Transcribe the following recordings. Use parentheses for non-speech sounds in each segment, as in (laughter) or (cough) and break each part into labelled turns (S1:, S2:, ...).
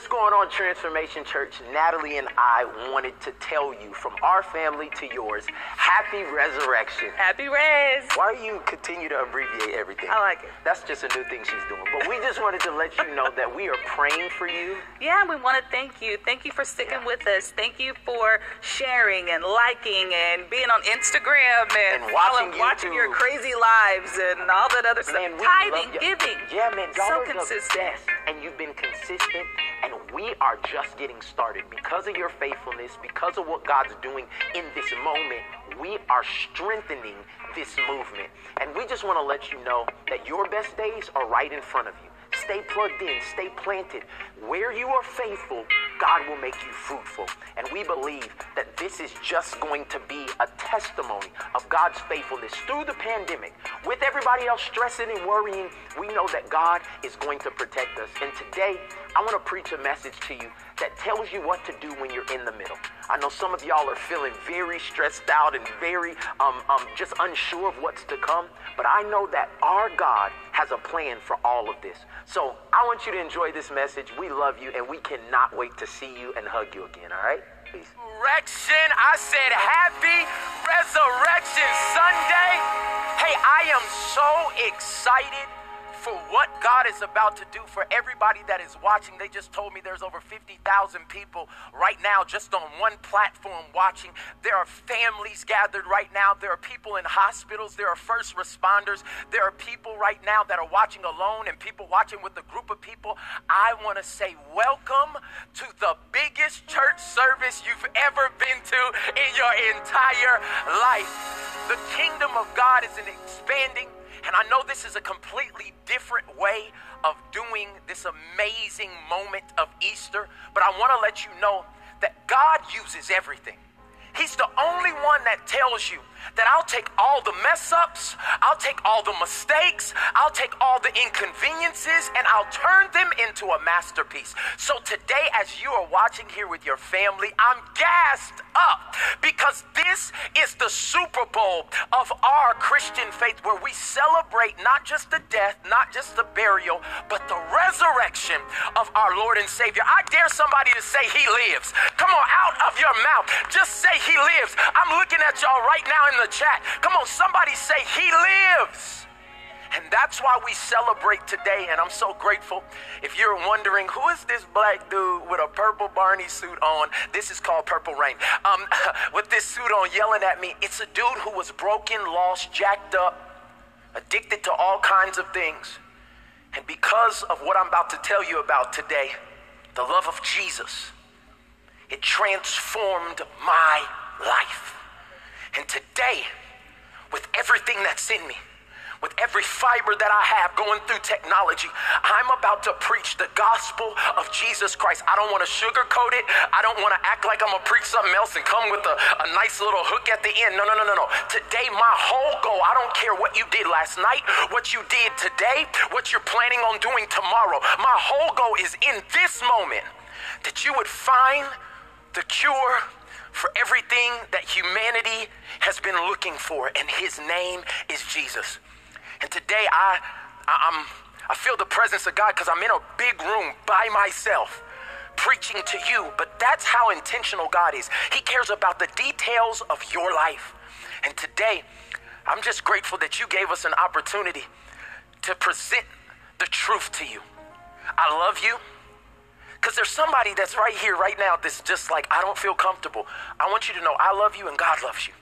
S1: What's going on, Transformation Church? Natalie and I wanted to tell you from our family to yours, happy resurrection.
S2: Happy Res.
S1: Why do you continue to abbreviate everything?
S2: I like it.
S1: That's just a new thing she's doing. But we just wanted to let you know that we are praying for you.
S2: Yeah, we want to thank you. Thank you for sticking
S1: Yeah.
S2: with us. Thank you for sharing and liking and being on Instagram and,
S1: And watching
S2: watching your crazy lives and all that other stuff.
S1: Man, we
S2: Tithing, giving.
S1: Yeah, man, y'all
S2: so
S1: are the
S2: consistent.
S1: best, and you've been consistent, and we are just getting started because of your faithfulness, because of what God's doing in this moment. We are strengthening this movement, and we just want to let you know that your best days are right in front of you. Stay plugged in, stay planted. Where you are faithful, God will make you fruitful. And we believe that this is just going to be a testimony of God's faithfulness through the pandemic. With everybody else stressing and worrying, we know that God is going to protect us. And today, I want to preach a message to you that tells you what to do when you're in the middle. I know some of y'all are feeling very stressed out and very um, um, just unsure of what's to come, but I know that our God has a plan for all of this. So I want you to enjoy this message. We love you, and we cannot wait to see you and hug you again, all right? Peace.
S3: Resurrection. I said happy Resurrection Sunday. Hey, I am so excited for what God is about to do for everybody that is watching. They just told me there's over 50,000 people right now just on one platform watching. There are families gathered right now. There are people in hospitals. There are first responders. There are people right now that are watching alone and people watching with a group of people. I want to say welcome to the biggest church service you've ever been to in your entire life. The kingdom of God is an expanding and I know this is a completely different way of doing this amazing moment of Easter, but I want to let you know that God uses everything. He's the only one that tells you that I'll take all the mess ups, I'll take all the mistakes, I'll take all the inconveniences, and I'll turn them into a masterpiece. So today, as you are watching here with your family, I'm gassed up because this is the Super Bowl of our Christian faith where we celebrate not just the death, not just the burial, but the resurrection of our Lord and Savior. I dare somebody to say, He lives. Come on, of your mouth. Just say, He lives. I'm looking at y'all right now in the chat. Come on, somebody say, He lives. And that's why we celebrate today, and I'm so grateful. If you're wondering, who is this black dude with a purple Barney suit on? This is called Purple Rain. Um, (laughs) with this suit on, yelling at me, it's a dude who was broken, lost, jacked up, addicted to all kinds of things. And because of what I'm about to tell you about today, the love of Jesus, it transformed my life. And today, with everything that's in me, with every fiber that I have going through technology, I'm about to preach the gospel of Jesus Christ. I don't want to sugarcoat it. I don't want to act like I'm going to preach something else and come with a, a nice little hook at the end. No, no, no, no, no. Today, my whole goal, I don't care what you did last night, what you did today, what you're planning on doing tomorrow. My whole goal is in this moment that you would find the cure for everything that humanity has been looking for, and his name is Jesus. And today I, I I'm I feel the presence of God because I'm in a big room by myself preaching to you, but that's how intentional God is. He cares about the details of your life. And today, I'm just grateful that you gave us an opportunity to present the truth to you. I love you. Because there's somebody that's right here, right now, that's just like, I don't feel comfortable. I want you to know I love you and God loves you.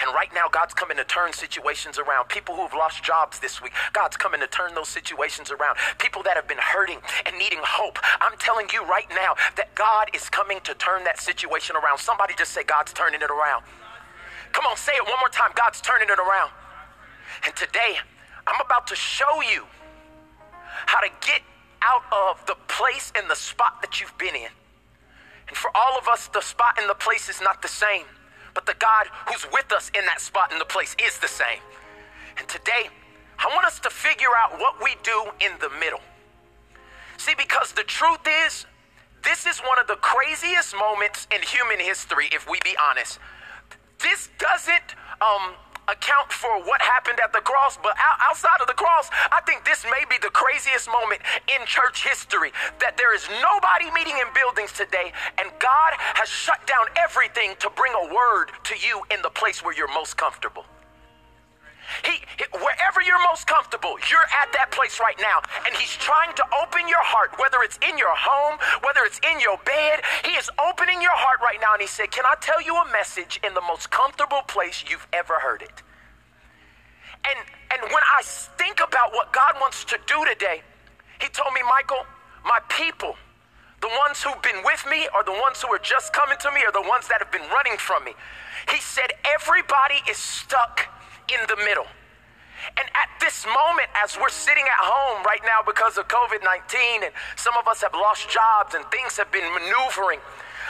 S3: And right now, God's coming to turn situations around. People who have lost jobs this week, God's coming to turn those situations around. People that have been hurting and needing hope, I'm telling you right now that God is coming to turn that situation around. Somebody just say, God's turning it around. Come on, say it one more time. God's turning it around. And today, I'm about to show you how to get out of the place and the spot that you've been in. And for all of us, the spot and the place is not the same, but the God who's with us in that spot and the place is the same. And today, I want us to figure out what we do in the middle. See, because the truth is, this is one of the craziest moments in human history, if we be honest. This doesn't um, account for what happened at the cross, but outside of the cross, I think this may be the craziest moment in church history that there is nobody meeting in buildings today, and God has shut down everything to bring a word to you in the place where you're most comfortable. He, he, wherever you're most comfortable, you're at that place right now. And He's trying to open your heart, whether it's in your home, whether it's in your bed. He is opening your heart right now. And He said, Can I tell you a message in the most comfortable place you've ever heard it? And, and when I think about what God wants to do today, He told me, Michael, my people, the ones who've been with me or the ones who are just coming to me or the ones that have been running from me. He said, Everybody is stuck in the middle. And at this moment, as we're sitting at home right now because of COVID 19, and some of us have lost jobs and things have been maneuvering,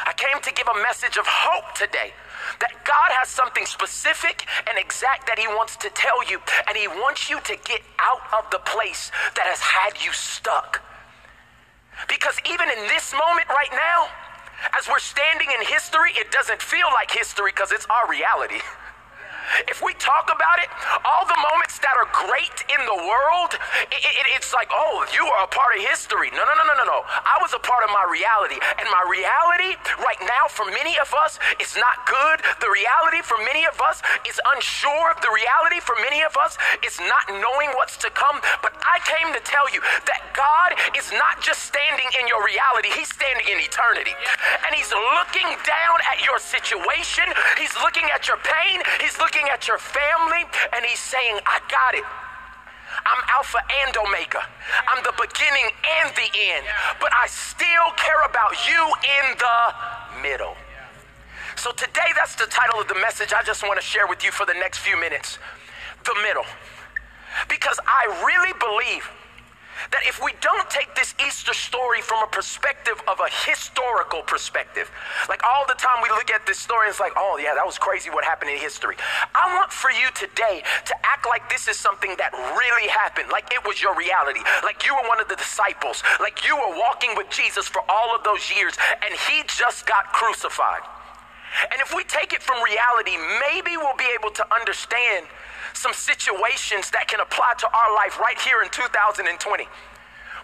S3: I came to give a message of hope today that God has something specific and exact that He wants to tell you, and He wants you to get out of the place that has had you stuck. Because even in this moment right now, as we're standing in history, it doesn't feel like history because it's our reality. (laughs) If we talk about it, all the moments that are great in the world, it, it, it's like, oh, you are a part of history. No, no, no, no, no, no. I was a part of my reality. And my reality right now for many of us is not good. The reality for many of us is unsure. The reality for many of us is not knowing what's to come. But I came to tell you that God is not just standing in your reality, He's standing in eternity. And He's looking down at your situation, He's looking at your pain, He's looking looking at your family and he's saying, I got it. I'm Alpha and Omega. I'm the beginning and the end. But I still care about you in the middle. So today, that's the title of the message I just want to share with you for the next few minutes the middle. Because I really believe that if we don't take this Easter story from a perspective of a historical perspective, like all the time we look at this story, it's like, oh, yeah, that was crazy what happened in history. I want for you today to act like this is something that really happened, like it was your reality, like you were one of the disciples, like you were walking with Jesus for all of those years, and he just got crucified. And if we take it from reality, maybe we'll be able to understand some situations that can apply to our life right here in 2020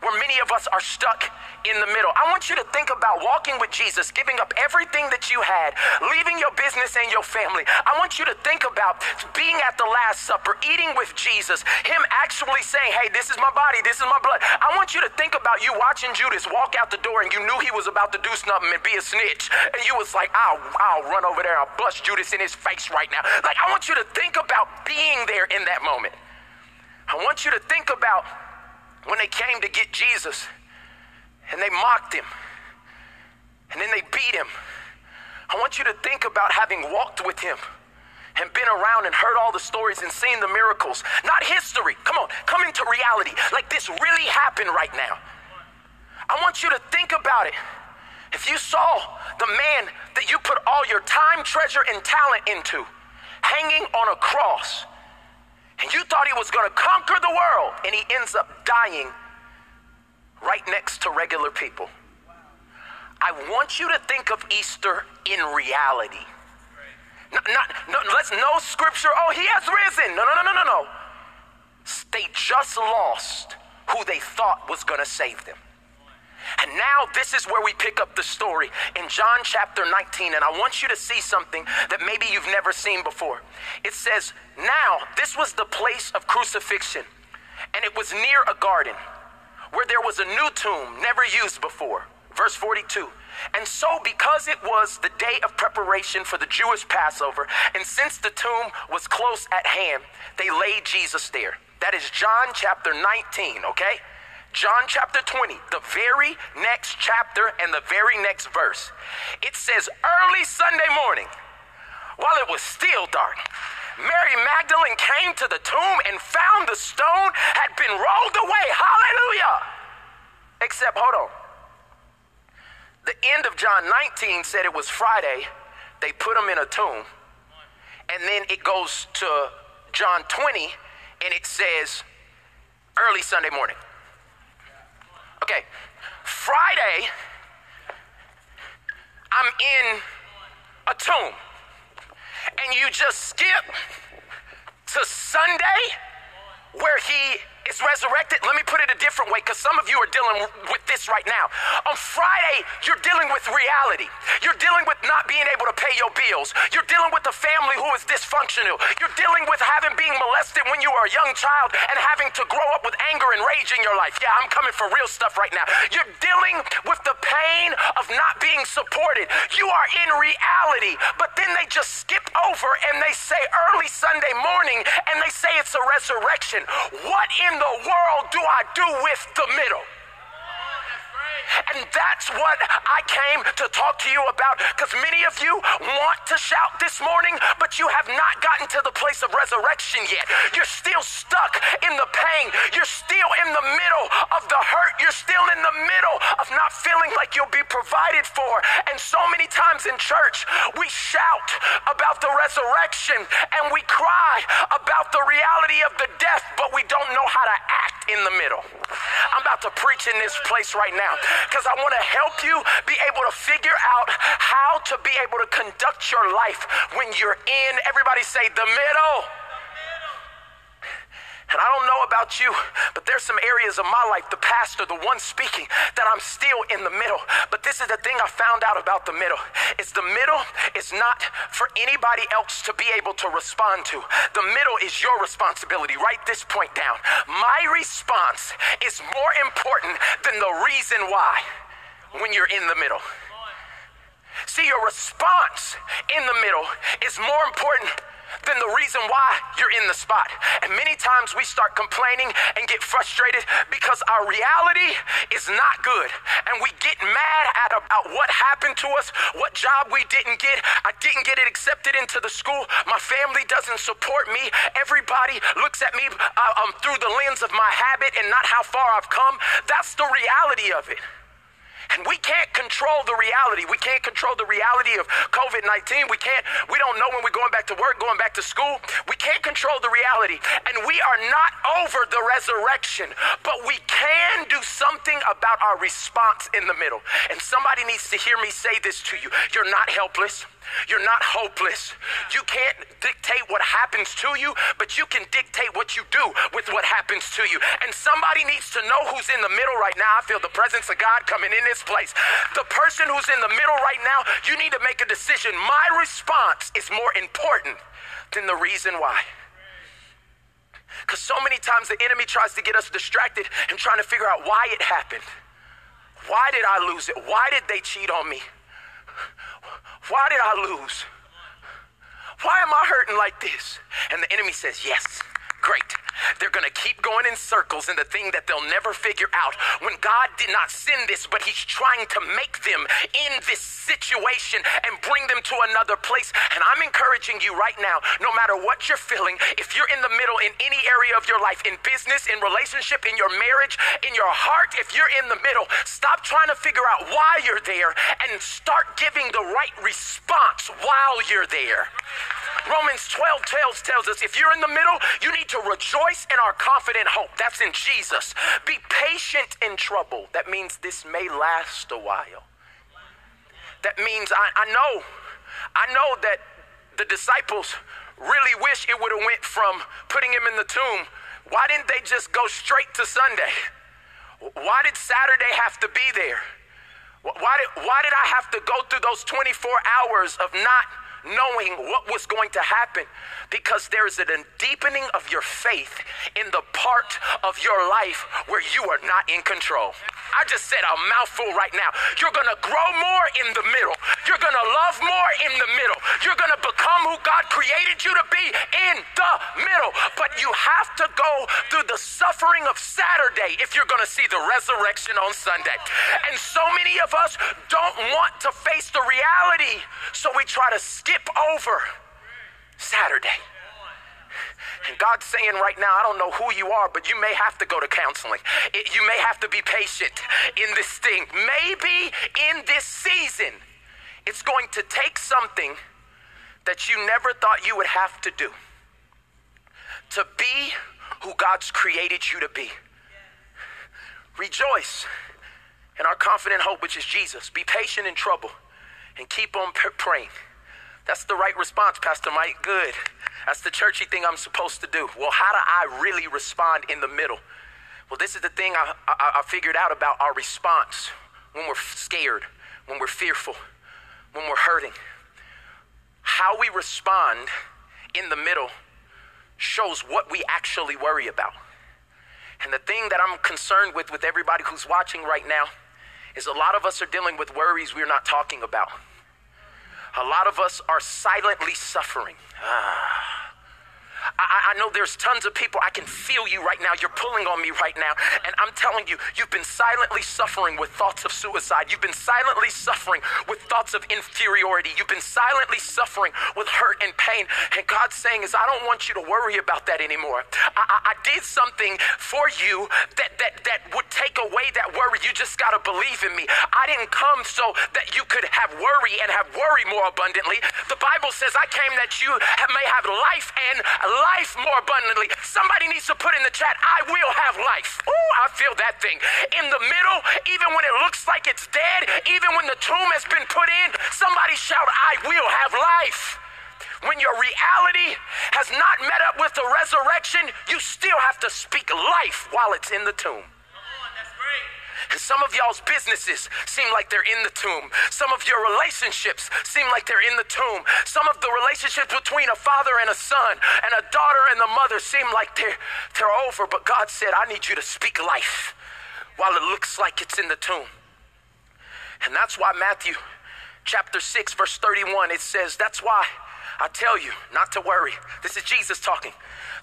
S3: where many of us are stuck in the middle. I want you to think about walking with Jesus, giving up everything that you had, leaving your business and your family. I want you to think about being at the Last Supper, eating with Jesus, Him actually saying, Hey, this is my body, this is my blood. I want you to think about you watching Judas walk out the door and you knew he was about to do something and be a snitch. And you was like, I'll, I'll run over there, I'll bust Judas in his face right now. Like, I want you to think about being there in that moment. I want you to think about when they came to get Jesus and they mocked him and then they beat him. I want you to think about having walked with him and been around and heard all the stories and seen the miracles. Not history. Come on, come into reality. Like this really happened right now. I want you to think about it. If you saw the man that you put all your time, treasure, and talent into hanging on a cross, and you thought he was going to conquer the world, and he ends up dying right next to regular people. I want you to think of Easter in reality. Not, not, no, let's no scripture. Oh, he has risen. No, no, no, no, no, no. They just lost who they thought was going to save them. And now this is where we pick up the story in John chapter 19. And I want you to see something that maybe you've never seen before. It says, Now this was the place of crucifixion, and it was near a garden where there was a new tomb never used before. Verse 42. And so, because it was the day of preparation for the Jewish Passover, and since the tomb was close at hand, they laid Jesus there. That is John chapter 19, okay? John chapter 20, the very next chapter and the very next verse. It says, Early Sunday morning, while it was still dark, Mary Magdalene came to the tomb and found the stone had been rolled away. Hallelujah! Except, hold on. The end of John 19 said it was Friday. They put him in a tomb. And then it goes to John 20 and it says early Sunday morning. Okay, Friday, I'm in a tomb, and you just skip to Sunday, where he is resurrected. Let me put it a different way because some of you are dealing with this right now. On Friday, you're dealing with reality. You're dealing with not being able to pay your bills. You're dealing with a family who is dysfunctional. You're dealing with having being molested when you were a young child and having to grow up with anger and rage in your life. Yeah, I'm coming for real stuff right now. You're dealing with the pain of not being supported. You are in reality, but then they just skip over and they say early Sunday morning and they say it's a resurrection. What in the world do I do with the middle? And that's what I came to talk to you about because many of you want to shout this morning, but you have not gotten to the place of resurrection yet. You're still stuck in the pain. You're still in the middle of the hurt. You're still in the middle of not feeling like you'll be provided for. And so many times in church, we shout about the resurrection and we cry about the reality of the death, but we don't know how to act in the middle. I'm about to preach in this place right now because I want to help you be able to figure out how to be able to conduct your life when you're in, everybody say, the middle. And I don't know about you, but there's some areas of my life, the pastor, the one speaking, that I'm still in the middle. But this is the thing I found out about the middle. It's the middle is not for anybody else to be able to respond to. The middle is your responsibility. Write this point down. My response is more important than the reason why when you're in the middle. See, your response in the middle is more important than the reason why you're in the spot. And many times we start complaining and get frustrated because our reality is not good. And we get mad at about what happened to us, what job we didn't get. I didn't get it accepted into the school. My family doesn't support me. Everybody looks at me uh, um, through the lens of my habit and not how far I've come. That's the reality of it. And we can't control the reality. We can't control the reality of COVID 19. We can't, we don't know when we're going back to work, going back to school. We can't control the reality. And we are not over the resurrection, but we can do something about our response in the middle. And somebody needs to hear me say this to you. You're not helpless. You're not hopeless. You can't dictate what happens to you, but you can dictate what you do with what happens to you. And somebody needs to know who's in the middle right now. I feel the presence of God coming in this place. The person who's in the middle right now, you need to make a decision. My response is more important than the reason why. Because so many times the enemy tries to get us distracted and trying to figure out why it happened. Why did I lose it? Why did they cheat on me? Why did I lose? Why am I hurting like this? And the enemy says, Yes, great. They're going to keep going in circles in the thing that they'll never figure out. When God did not send this, but He's trying to make them in this situation and bring them to another place. And I'm encouraging you right now, no matter what you're feeling, if you're in the middle in any area of your life, in business, in relationship, in your marriage, in your heart, if you're in the middle, stop trying to figure out why you're there and start giving the right response while you're there. Romans 12 tells, tells us if you're in the middle, you need to rejoice in our confident hope. That's in Jesus. Be patient in trouble. That means this may last a while. That means I, I know, I know that the disciples really wish it would have went from putting him in the tomb. Why didn't they just go straight to Sunday? Why did Saturday have to be there? Why did, why did I have to go through those 24 hours of not knowing what was going to happen because there's a deepening of your faith in the part of your life where you are not in control. I just said a mouthful right now. You're going to grow more in the middle. You're going to love more in the middle. You're going to become who God created you to be in the middle. But you have to go through the suffering of Saturday if you're going to see the resurrection on Sunday. And so many of us don't want to face the reality, so we try to skip over Saturday. And God's saying right now, I don't know who you are, but you may have to go to counseling. It, you may have to be patient in this thing. Maybe in this season, it's going to take something that you never thought you would have to do to be who God's created you to be. Rejoice in our confident hope, which is Jesus. Be patient in trouble and keep on praying. That's the right response, Pastor Mike. Good. That's the churchy thing I'm supposed to do. Well, how do I really respond in the middle? Well, this is the thing I, I, I figured out about our response when we're scared, when we're fearful, when we're hurting. How we respond in the middle shows what we actually worry about. And the thing that I'm concerned with with everybody who's watching right now is a lot of us are dealing with worries we're not talking about. A lot of us are silently suffering. Ah. I, I, know there's tons of people. I can feel you right now. You're pulling on me right now. And I'm telling you, you've been silently suffering with thoughts of suicide. You've been silently suffering with thoughts of inferiority. You've been silently suffering with hurt and pain. And God's saying is, I don't want you to worry about that anymore. I, I, I did something for you that, that, that would take away that worry. You just got to believe in me. I didn't come so that you could have worry and have worry more abundantly. The Bible says I came that you may have life and life more abundantly. Somebody needs to put in the chat, I will have life. Ooh, I feel that thing. In the middle, even when it looks like it's dead, even when the tomb has been put in, somebody shout, I will have life. When your reality has not met up with the resurrection, you still have to speak life while it's in the tomb. Some of y'all's businesses seem like they're in the tomb. Some of your relationships seem like they're in the tomb. Some of the relationships between a father and a son and a daughter and the mother seem like they're, they're over. But God said, I need you to speak life while it looks like it's in the tomb. And that's why Matthew chapter 6, verse 31, it says, That's why I tell you not to worry. This is Jesus talking.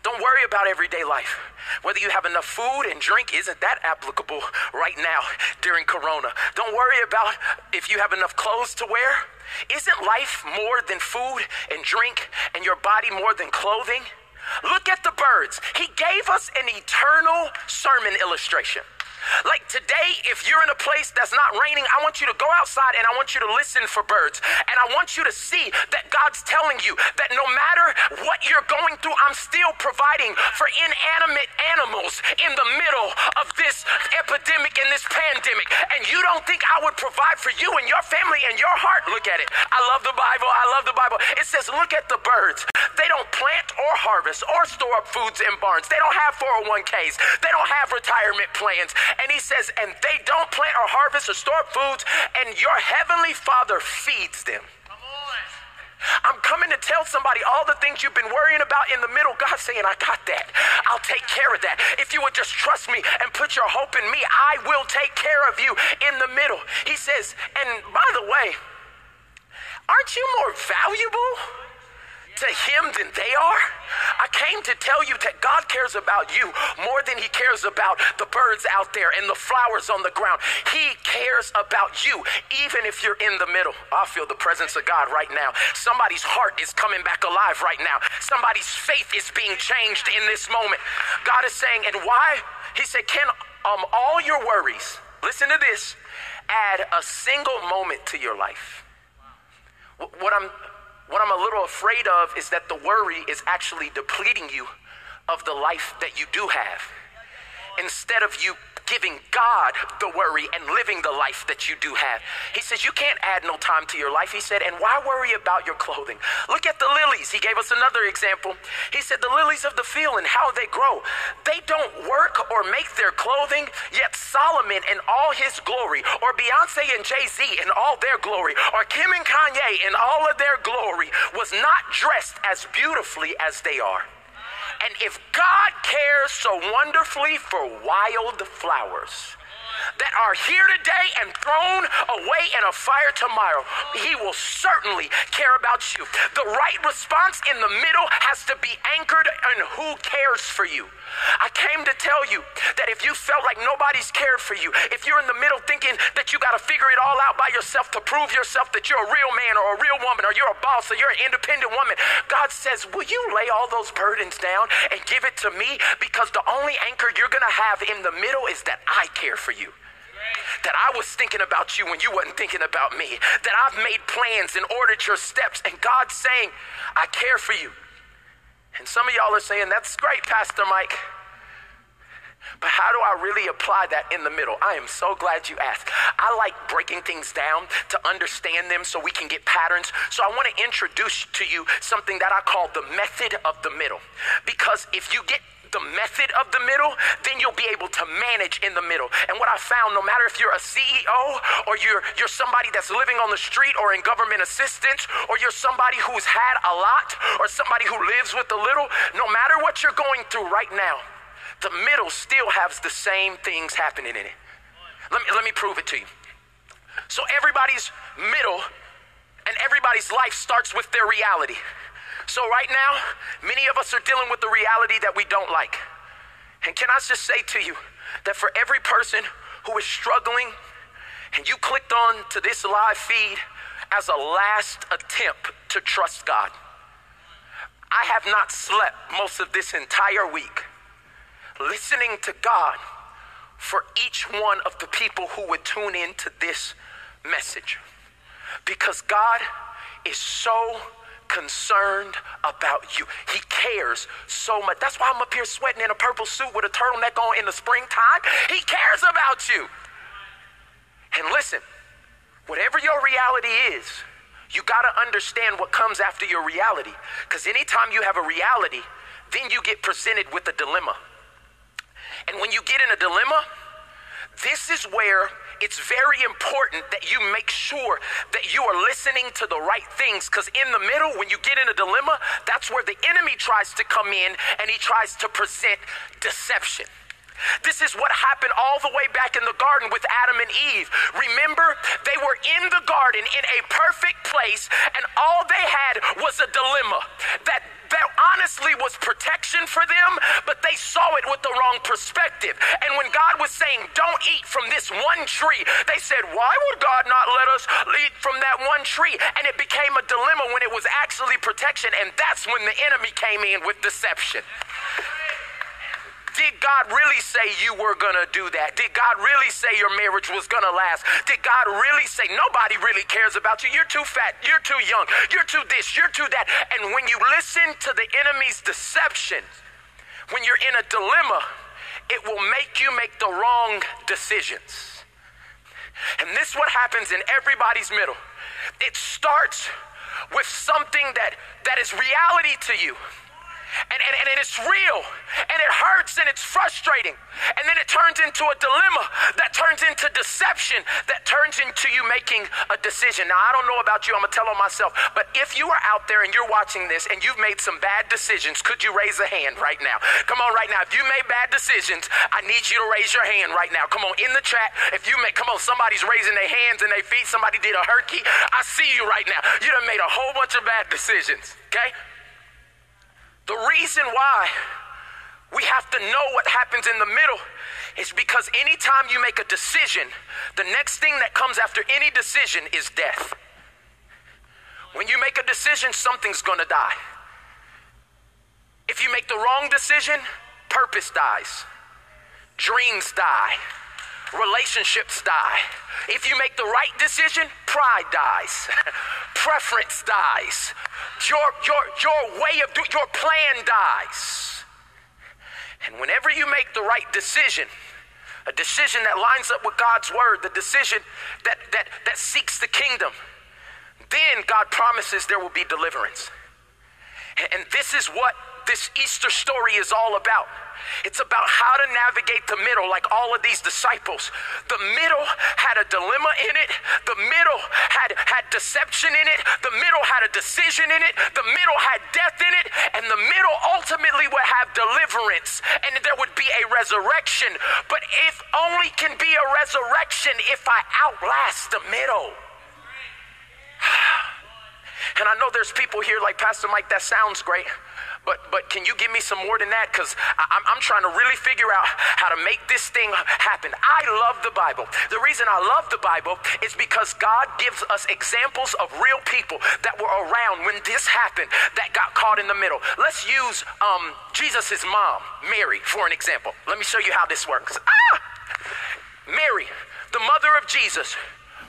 S3: Don't worry about everyday life. Whether you have enough food and drink, isn't that applicable right now during Corona? Don't worry about if you have enough clothes to wear. Isn't life more than food and drink and your body more than clothing? Look at the birds. He gave us an eternal sermon illustration. Like today, if you're in a place that's not raining, I want you to go outside and I want you to listen for birds. And I want you to see that God's telling you that no matter what you're going through, I'm still providing for inanimate animals in the middle of this epidemic and this pandemic. And you don't think I would provide for you and your family and your heart? Look at it. I love the Bible. I love the Bible. It says, look at the birds. They don't plant or harvest or store up foods in barns. They don't have 401ks. They don't have retirement plans. And he says, and they don't plant or harvest or store foods, and your heavenly Father feeds them. I'm coming to tell somebody all the things you've been worrying about in the middle. God's saying, I got that. I'll take care of that. If you would just trust me and put your hope in me, I will take care of you in the middle. He says, and by the way, aren't you more valuable? To him than they are? I came to tell you that God cares about you more than he cares about the birds out there and the flowers on the ground. He cares about you, even if you're in the middle. I feel the presence of God right now. Somebody's heart is coming back alive right now. Somebody's faith is being changed in this moment. God is saying, and why? He said, Can um, all your worries, listen to this, add a single moment to your life? What I'm what I'm a little afraid of is that the worry is actually depleting you of the life that you do have. Instead of you giving God the worry and living the life that you do have. He says, You can't add no time to your life. He said, And why worry about your clothing? Look at the lilies. He gave us another example. He said, The lilies of the field and how they grow. They don't work or make their clothing, yet Solomon in all his glory, or Beyonce and Jay Z in all their glory, or Kim and Kanye in all of their glory, was not dressed as beautifully as they are. And if God cares so wonderfully for wild flowers, that are here today and thrown away in a fire tomorrow, He will certainly care about you. The right response in the middle has to be anchored in who cares for you. I came to tell you that if you felt like nobody's cared for you, if you're in the middle thinking that you got to figure it all out by yourself to prove yourself that you're a real man or a real woman or you're a boss or you're an independent woman, God says, Will you lay all those burdens down and give it to me? Because the only anchor you're going to have in the middle is that I care for you that I was thinking about you when you wasn't thinking about me, that I've made plans and ordered your steps, and God's saying, I care for you. And some of y'all are saying, That's great, Pastor Mike. But how do I really apply that in the middle? I am so glad you asked. I like breaking things down to understand them so we can get patterns. So I want to introduce to you something that I call the method of the middle. Because if you get the method of the middle, then you'll be able to manage in the middle. And what I found, no matter if you're a CEO or you're you're somebody that's living on the street or in government assistance or you're somebody who's had a lot or somebody who lives with a little, no matter what you're going through right now, the middle still has the same things happening in it. Let me, let me prove it to you. So, everybody's middle and everybody's life starts with their reality. So, right now, many of us are dealing with the reality that we don't like. And can I just say to you that for every person who is struggling and you clicked on to this live feed as a last attempt to trust God, I have not slept most of this entire week listening to God for each one of the people who would tune in to this message. Because God is so concerned about you. He cares so much. That's why I'm up here sweating in a purple suit with a turtleneck on in the springtime. He cares about you. And listen, whatever your reality is, you got to understand what comes after your reality. Because anytime you have a reality, then you get presented with a dilemma. And when you get in a dilemma, this is where it's very important that you make sure that you are listening to the right things. Because in the middle, when you get in a dilemma, that's where the enemy tries to come in and he tries to present deception. This is what happened all the way back in the garden with Adam and Eve. Remember, they were in the garden in a perfect place, and all they had was a dilemma that that honestly was protection for them, but they saw it with the wrong perspective. And when God was saying, Don't eat from this one tree, they said, Why would God not let us eat from that one tree? And it became a dilemma when it was actually protection, and that's when the enemy came in with deception. Did God really say you were going to do that? Did God really say your marriage was going to last? Did God really say nobody really cares about you? You're too fat. You're too young. You're too this. You're too that. And when you listen to the enemy's deception, when you're in a dilemma, it will make you make the wrong decisions. And this is what happens in everybody's middle. It starts with something that, that is reality to you and, and, and it's real and it hurts and it's frustrating. And then it turns into a dilemma that turns into deception that turns into you making a decision. Now, I don't know about you, I'm gonna tell on myself, but if you are out there and you're watching this and you've made some bad decisions, could you raise a hand right now? Come on, right now. If you made bad decisions, I need you to raise your hand right now. Come on, in the chat. If you make, come on, somebody's raising their hands and their feet, somebody did a herky. I see you right now. You done made a whole bunch of bad decisions, okay? The reason why we have to know what happens in the middle is because anytime you make a decision, the next thing that comes after any decision is death. When you make a decision, something's gonna die. If you make the wrong decision, purpose dies, dreams die, relationships die. If you make the right decision, pride dies, (laughs) preference dies, your, your, your way of doing, your plan dies. And whenever you make the right decision, a decision that lines up with God's word, the decision that, that, that seeks the kingdom, then God promises there will be deliverance. And, and this is what this Easter story is all about. It's about how to navigate the middle, like all of these disciples. The middle had a dilemma in it, the middle had, had deception in it, the middle had a decision in it, the middle had death in it, and the middle ultimately would have deliverance, and there would be a resurrection. But if only can be a resurrection if I outlast the middle. (sighs) And I know there's people here like Pastor Mike, that sounds great. But, but can you give me some more than that? Because I'm, I'm trying to really figure out how to make this thing happen. I love the Bible. The reason I love the Bible is because God gives us examples of real people that were around when this happened that got caught in the middle. Let's use um, Jesus' mom, Mary, for an example. Let me show you how this works. Ah! Mary, the mother of Jesus,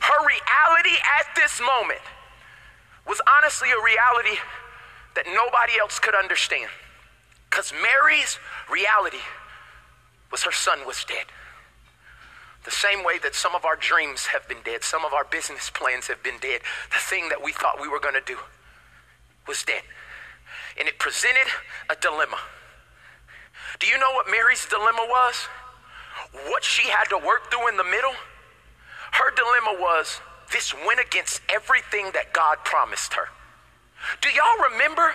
S3: her reality at this moment was honestly a reality that nobody else could understand. Because Mary's reality was her son was dead. The same way that some of our dreams have been dead, some of our business plans have been dead, the thing that we thought we were going to do was dead. And it presented a dilemma. Do you know what Mary's dilemma was? What she had to work through in the middle? Her dilemma was this went against everything that God promised her. Do y'all remember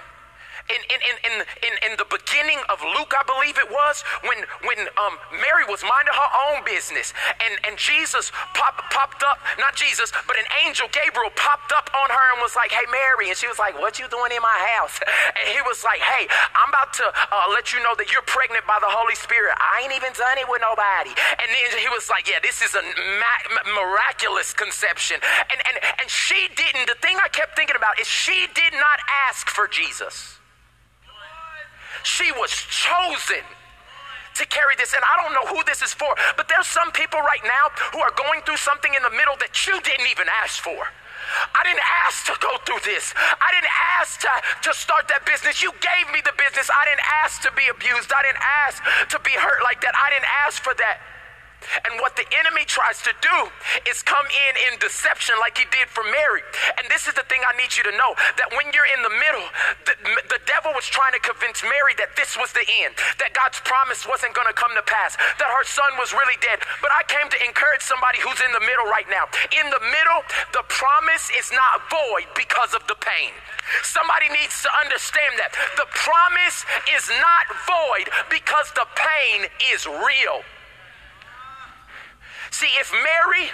S3: in, in, in, in, in, in the beginning of Luke, I believe it was, when, when um, Mary was minding her own business and, and Jesus pop, popped up, not Jesus, but an angel, Gabriel, popped up on her and was like, hey, Mary. And she was like, what you doing in my house? (laughs) And he was like, hey, I'm about to uh, let you know that you're pregnant by the Holy Spirit. I ain't even done it with nobody. And then he was like, yeah, this is a ma- miraculous conception. And, and, and she didn't, the thing I kept thinking about is she did not ask for Jesus. She was chosen to carry this. And I don't know who this is for, but there's some people right now who are going through something in the middle that you didn't even ask for. I didn't ask to go through this. I didn't ask to, to start that business. You gave me the business. I didn't ask to be abused. I didn't ask to be hurt like that. I didn't ask for that. And what the enemy tries to do is come in in deception like he did for Mary. And this is the thing I need you to know that when you're in the middle, the, the devil was trying to convince Mary that this was the end, that God's promise wasn't going to come to pass, that her son was really dead. But I came to encourage somebody who's in the middle right now. In the middle, the promise is not void because of the pain. Somebody needs to understand that the promise is not void because the pain is real. See, if Mary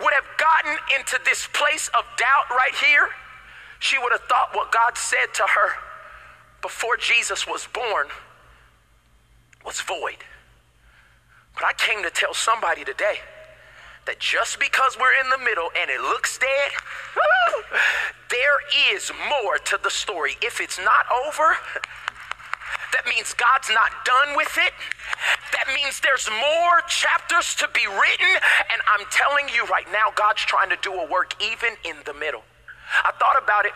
S3: would have gotten into this place of doubt right here, she would have thought what God said to her before Jesus was born was void. But I came to tell somebody today that just because we're in the middle and it looks dead, (laughs) there is more to the story. If it's not over, that means God's not done with it. That means there's more chapters to be written. And I'm telling you right now, God's trying to do a work even in the middle. I thought about it.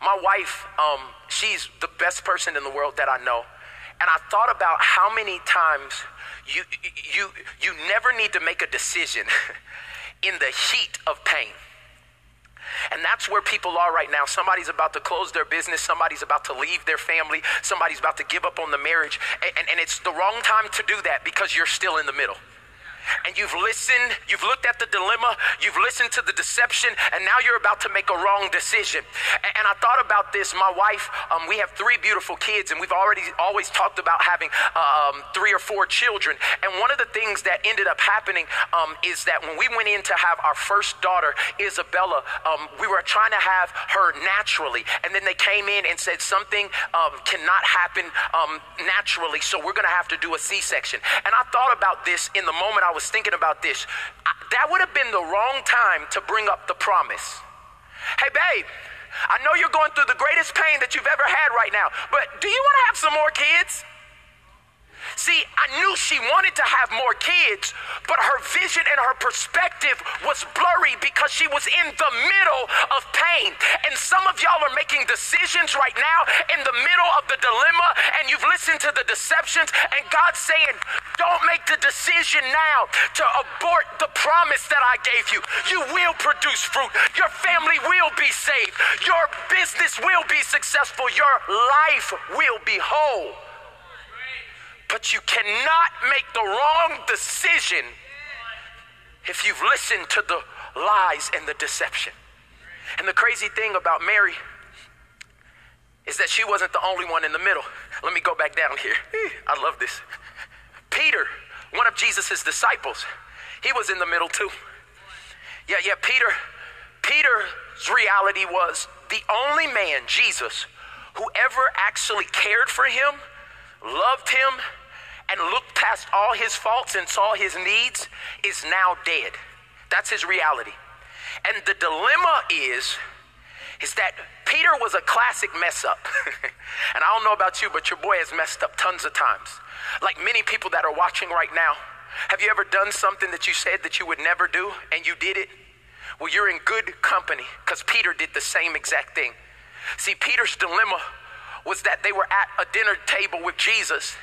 S3: My wife, um, she's the best person in the world that I know. And I thought about how many times you, you, you never need to make a decision (laughs) in the heat of pain. And that's where people are right now. Somebody's about to close their business, somebody's about to leave their family, somebody's about to give up on the marriage. And, and, and it's the wrong time to do that because you're still in the middle and you've listened, you've looked at the dilemma, you've listened to the deception, and now you're about to make a wrong decision. And, and I thought about this. My wife, um, we have three beautiful kids, and we've already always talked about having um, three or four children. And one of the things that ended up happening um, is that when we went in to have our first daughter, Isabella, um, we were trying to have her naturally, and then they came in and said something um, cannot happen um, naturally, so we're going to have to do a C-section. And I thought about this in the moment I I was thinking about this. that would have been the wrong time to bring up the promise. Hey, babe, I know you're going through the greatest pain that you've ever had right now, but do you want to have some more kids? See, I knew she wanted to have more kids, but her vision and her perspective was blurry because she was in the middle of pain. And some of y'all are making decisions right now in the middle of the dilemma, and you've listened to the deceptions, and God's saying, Don't make the decision now to abort the promise that I gave you. You will produce fruit, your family will be saved, your business will be successful, your life will be whole. But you cannot make the wrong decision if you've listened to the lies and the deception. And the crazy thing about Mary is that she wasn't the only one in the middle. Let me go back down here. I love this. Peter, one of Jesus' disciples, he was in the middle too. Yeah, yeah, Peter, Peter's reality was the only man, Jesus, who ever actually cared for him, loved him, and looked past all his faults and saw his needs is now dead. That's his reality. And the dilemma is, is that Peter was a classic mess up. (laughs) and I don't know about you, but your boy has messed up tons of times. Like many people that are watching right now. Have you ever done something that you said that you would never do and you did it? Well, you're in good company because Peter did the same exact thing. See, Peter's dilemma was that they were at a dinner table with Jesus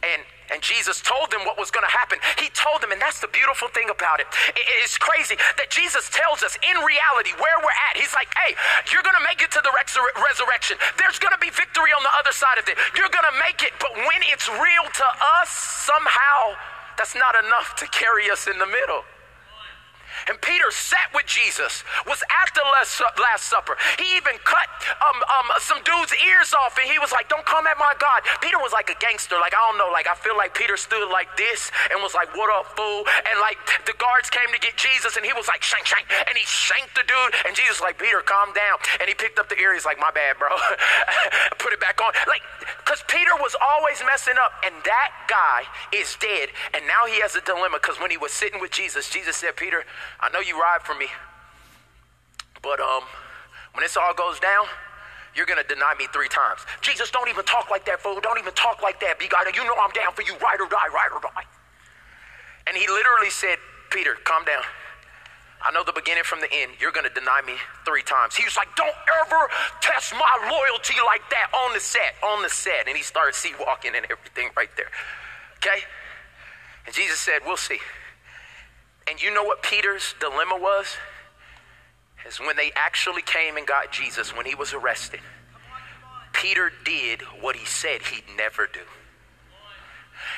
S3: and And Jesus told them what was going to happen. He told them, and that's the beautiful thing about it. It's crazy that Jesus tells us in reality where we're at. He's like, hey, you're going to make it to the resurrection. There's going to be victory on the other side of it. You're going to make it. But when it's real to us, somehow that's not enough to carry us in the middle. And Peter sat with Jesus, was at the Last Supper. He even cut um, um, some dude's ears off and he was like, Don't come at my God. Peter was like a gangster. Like, I don't know. Like, I feel like Peter stood like this and was like, What up, fool? And like, the guards came to get Jesus and he was like, Shank, shank. And he shanked the dude. And Jesus like, Peter, calm down. And he picked up the ear. He's like, My bad, bro. (laughs) Put it back on. Like, because Peter was always messing up. And that guy is dead. And now he has a dilemma because when he was sitting with Jesus, Jesus said, Peter, I know you ride for me, but um, when this all goes down, you're gonna deny me three times. Jesus, don't even talk like that, fool. Don't even talk like that. God, you know I'm down for you, ride or die, ride or die. And he literally said, Peter, calm down. I know the beginning from the end. You're going to deny me three times. He was like, Don't ever test my loyalty like that on the set, on the set. And he started sea walking and everything right there. Okay? And Jesus said, We'll see. And you know what Peter's dilemma was? Is when they actually came and got Jesus, when he was arrested, Peter did what he said he'd never do.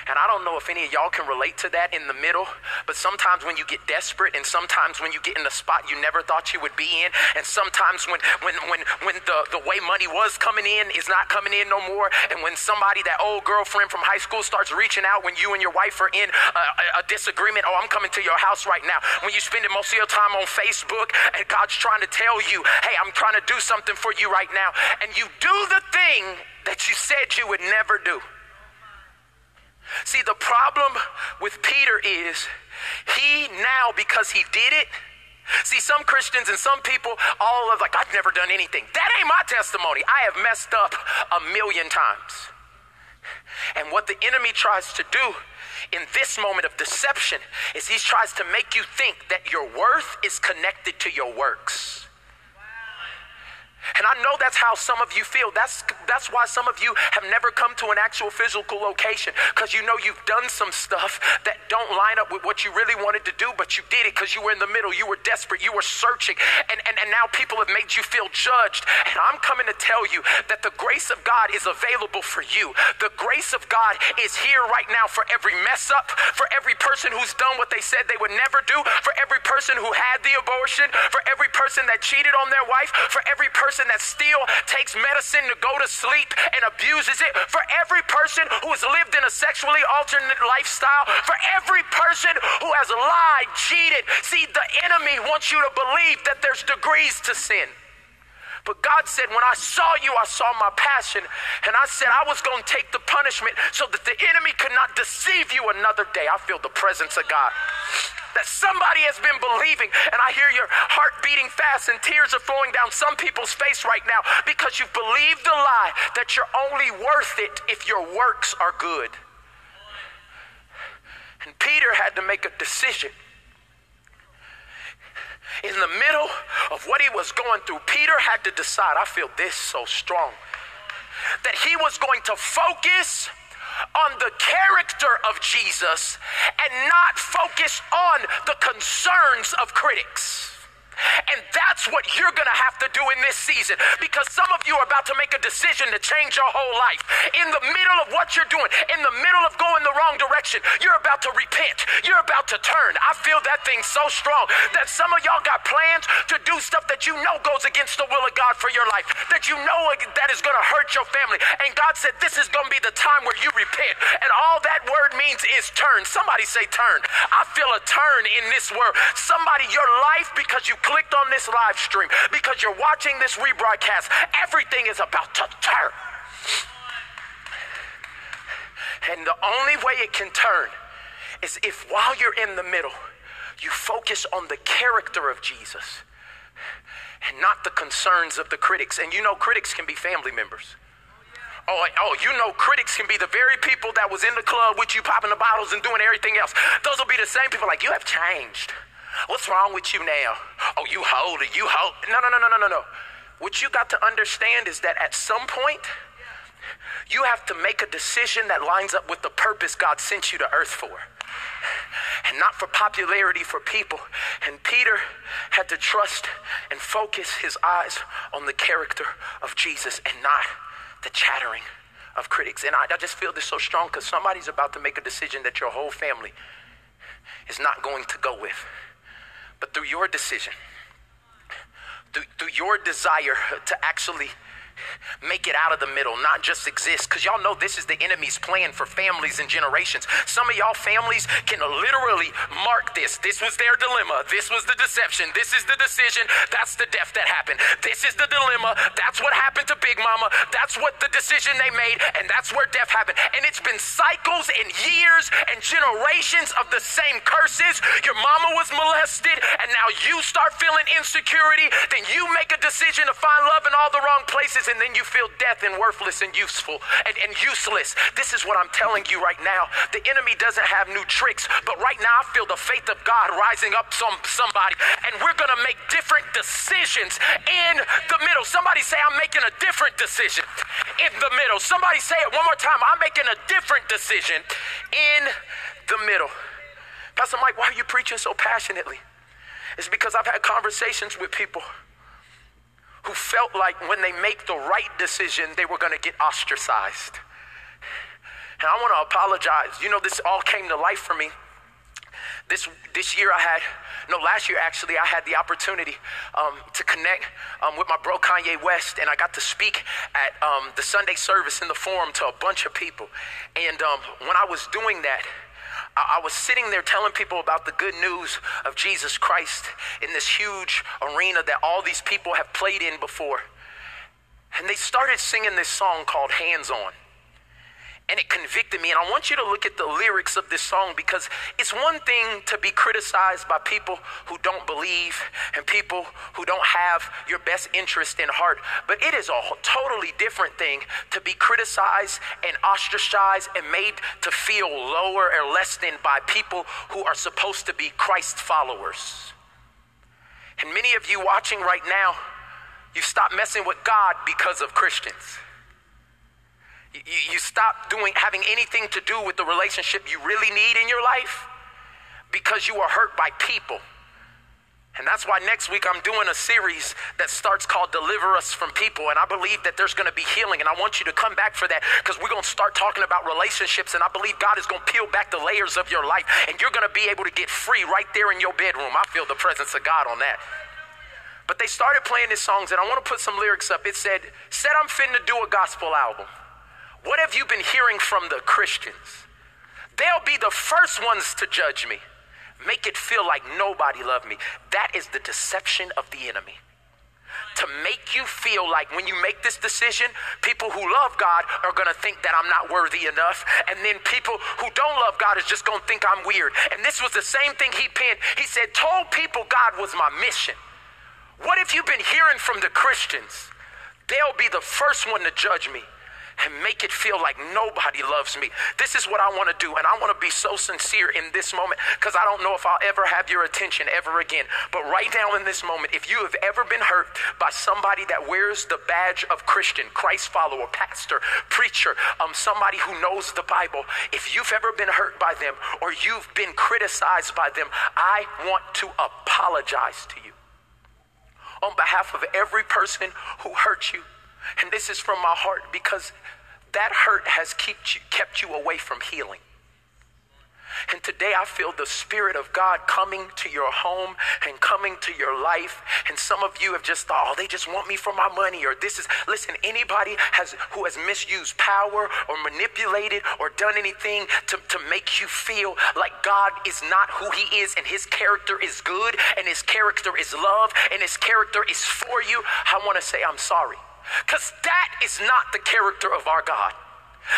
S3: And I don't know if any of y'all can relate to that in the middle, but sometimes when you get desperate and sometimes when you get in a spot you never thought you would be in, and sometimes when when when when the, the way money was coming in is not coming in no more, and when somebody, that old girlfriend from high school starts reaching out when you and your wife are in a, a, disagreement, oh, I'm coming to your house right now. When you spending most of your time on Facebook and God's trying to tell you, hey, I'm trying to do something for you right now, and you do the thing that you said you would never do. See, the problem with Peter is he now, because he did it, See, some Christians and some people, all of like, I've never done anything. That ain't my testimony. I have messed up a million times. And what the enemy tries to do in this moment of deception is he tries to make you think that your worth is connected to your works. And I know that's how some of you feel. That's, that's why some of you have never come to an actual physical location because you know you've done some stuff that don't line up with what you really wanted to do, but you did it because you were in the middle. You were desperate. You were searching. And, and, and now people have made you feel judged. And I'm coming to tell you that the grace of God is available for you. The grace of God is here right now for every mess up, for every person who's done what they said they would never do, for every person who had the abortion, for every person that cheated on their wife, for every person person that still takes medicine to go to sleep and abuses it, for every person who has lived in a sexually alternate lifestyle, for every person who has lied, cheated. See, the enemy wants you to believe that there's degrees to sin. But God said, When I saw you, I saw my passion. And I said, I was going to take the punishment so that the enemy could not deceive you another day. I feel the presence of God that somebody has been believing. And I hear your heart beating fast and tears are flowing down some people's face right now because you believe the lie that you're only worth it if your works are good. And Peter had to make a decision. In the middle of what he was going through, Peter had to decide. I feel this so strong that he was going to focus on the character of Jesus and not focus on the concerns of critics. And that's what you're going to have to do in this season because some of you are about to make a decision to change your whole life. In the middle of what you're doing, in the middle of going the wrong direction, you're about to repent. You're about to turn. I feel that thing so strong that some of y'all got plans to do stuff that you know goes against the will of God for your life, that you know that is going to hurt your family. And God said, This is going to be the time where you repent. And all that word means is turn. Somebody say turn. I feel a turn in this word. Somebody, your life, because you clicked on this live stream, because you're watching this rebroadcast, everything is about to turn. And the only way it can turn is if while you're in the middle, you focus on the character of Jesus and not the concerns of the critics. And you know, critics can be family members. Oh, oh, you know, critics can be the very people that was in the club with you popping the bottles and doing everything else. Those will be the same people like, you have changed. What's wrong with you now? Oh, you hold it. You hold. No, no, no, no, no, no, no. What you got to understand is that at some point, You have to make a decision that lines up with the purpose God sent you to earth for. And not for popularity for people. And Peter had to trust and focus his eyes on the character of Jesus and not the chattering of critics. And I, I just feel this so strong because somebody's about to make a decision that your whole family is not going to go with. But through your decision, through, through your desire to actually make it out of the middle, not just exist. Because y'all know this is the enemy's plan for families and generations. Some of y'all families can literally mark this. This was their dilemma. This was the deception. This is the decision. That's the death that happened. This is the dilemma. That's what happened to Big Mama. That's what the decision they made. And that's where death happened. And it's been cycles and years and generations of the same curses. Your mama was molested, and now you start feeling insecurity. Then you make a decision to find love in all the wrong places and then you feel death and worthless and useful and, and useless. This is what I'm telling you right now. The enemy doesn't have new tricks, but right now I feel the faith of God rising up some somebody, and we're gonna make different decisions in the middle. Somebody say, I'm making a different decision in the middle. Somebody say it one more time. I'm making a different decision in the middle. Pastor Mike, why are you preaching so passionately? It's because I've had conversations with people who felt like when they make the right decision, they were going to get ostracized. And I want to apologize. You know, this all came to life for me. This, this year I had, no, last year actually, I had the opportunity um, to connect um, with my bro Kanye West, and I got to speak at um, the Sunday service in the forum to a bunch of people. And um, when I was doing that, I, was sitting there telling people about the good news of Jesus Christ in this huge arena that all these people have played in before. And they started singing this song called Hands On and it convicted me. And I want you to look at the lyrics of this song because it's one thing to be criticized by people who don't believe and people who don't have your best interest in heart, but it is a totally different thing to be criticized and ostracized and made to feel lower or less than by people who are supposed to be Christ followers. And many of you watching right now, you've stopped messing with God because of Christians. You, stop doing having anything to do with the relationship you really need in your life because you are hurt by people. And that's why next week I'm doing a series that starts called Deliver Us from People. And I believe that there's going to be healing. And I want you to come back for that because we're going to start talking about relationships. And I believe God is going to peel back the layers of your life. And you're going to be able to get free right there in your bedroom. I feel the presence of God on that. But they started playing these songs. And I want to put some lyrics up. It said, Said I'm finna do a gospel album. What have you been hearing from the Christians? They'll be the first ones to judge me, make it feel like nobody loved me. That is the deception of the enemy. To make you feel like when you make this decision, people who love God are to think that I'm not worthy enough. And then people who don't love God is just to think I'm weird. And this was the same thing he penned. He said, Told people God was my mission. What if you've been hearing from the Christians? They'll be the first one to judge me and make it feel like nobody loves me. This is what I want to do. And I want to be so sincere in this moment because I don't know if I'll ever have your attention ever again. But right now in this moment, if you have ever been hurt by somebody that wears the badge of Christian, Christ follower, pastor, preacher, um, somebody who knows the Bible, if you've ever been hurt by them or you've been criticized by them, I want to apologize to you on behalf of every person who hurt you. And this is from my heart because that hurt has kept you, kept you away from healing. And today I feel the Spirit of God coming to your home and coming to your life. And some of you have just thought, oh, they just want me for my money, or this is, listen, anybody has who has misused power or manipulated or done anything to, to make you feel like God is not who He is and His character is good and His character is love and His character is for you, I want to say, I'm sorry. Because that is not the character of our God.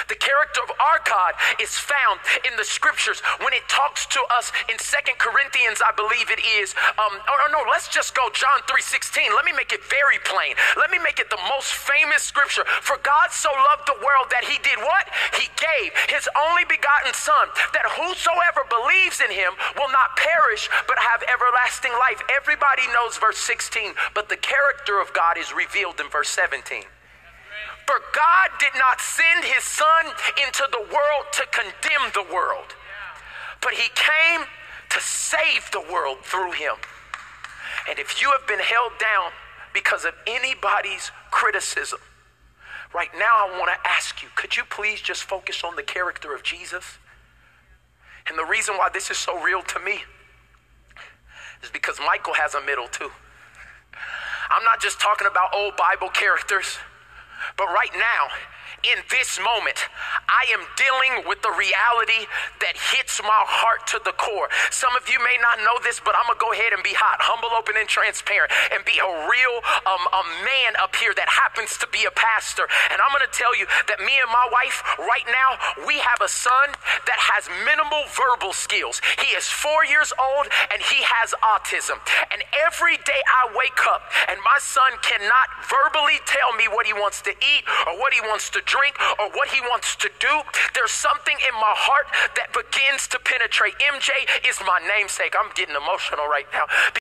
S3: The character of our God is found in the scriptures when it talks to us in Second Corinthians, I believe it is. Um, or, or no, let's just go John 3:16. Let me make it very plain. Let me make it the most famous scripture. For God so loved the world that he did what? He gave his only begotten son that whosoever believes in him will not perish but have everlasting life. Everybody knows verse 16, but the character of God is revealed in verse 17. For God did not send his son into the world to condemn the world, but he came to save the world through him. And if you have been held down because of anybody's criticism, right now I want to ask you could you please just focus on the character of Jesus? And the reason why this is so real to me is because Michael has a middle too. I'm not just talking about old Bible characters, but right now, in this moment, I am dealing with the reality that hits my heart to the core. Some of you may not know this, but I'm gonna go ahead and be hot, humble, open, and transparent, and be a real um, a man up here that happens to be a pastor. And I'm gonna tell you that me and my wife, right now, we have a son that has minimal verbal skills. He is four years old and he has autism. And every day I wake up and my son cannot verbally tell me what he wants to eat or what he wants to drink or what he wants to do, there's something in my heart that begins to penetrate. MJ is my namesake. I'm getting emotional right now